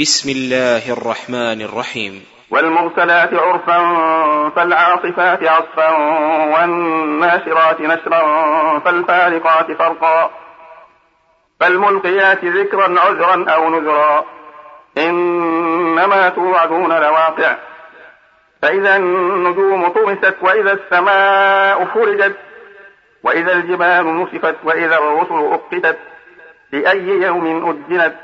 بسم الله الرحمن الرحيم. والمرسلات عرفا فالعاصفات عصفا والناشرات نشرا فالفارقات فرقا. فالملقيات ذكرا عذرا أو نذرا. إنما توعدون لواقع. فإذا النجوم طمست وإذا السماء فرجت وإذا الجبال نسفت وإذا الرسل أقتت لأي يوم أجلت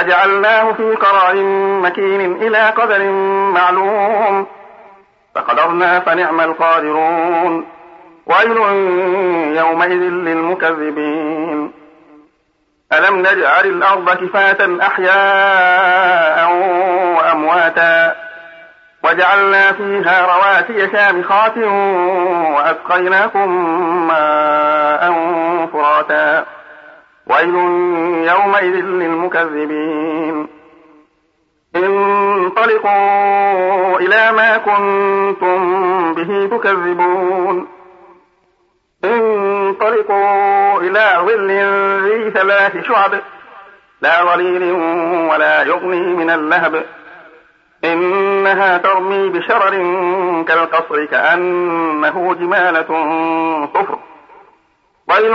فجعلناه في قرار مكين إلى قدر معلوم. فقدرنا فنعم القادرون. ويل يومئذ للمكذبين. ألم نجعل الأرض كفاة أحياء وأمواتا؟ وجعلنا فيها رواسي شامخات وأسقيناكم ماء ويل يومئذ للمكذبين. انطلقوا إلى ما كنتم به تكذبون. انطلقوا إلى ظل ذي ثلاث شعب. لا ظليل ولا يغني من اللهب. إنها ترمي بشرر كالقصر كأنه جمالة صفر. ويل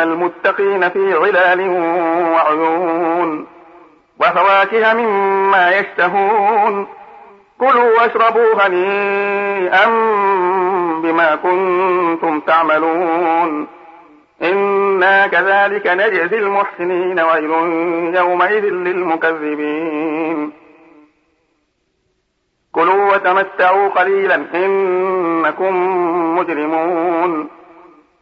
المتقين في ظلال وعيون وفواكه مما يشتهون كلوا واشربوا هنيئا بما كنتم تعملون إنا كذلك نجزي المحسنين ويل يومئذ للمكذبين كلوا وتمتعوا قليلا إنكم مجرمون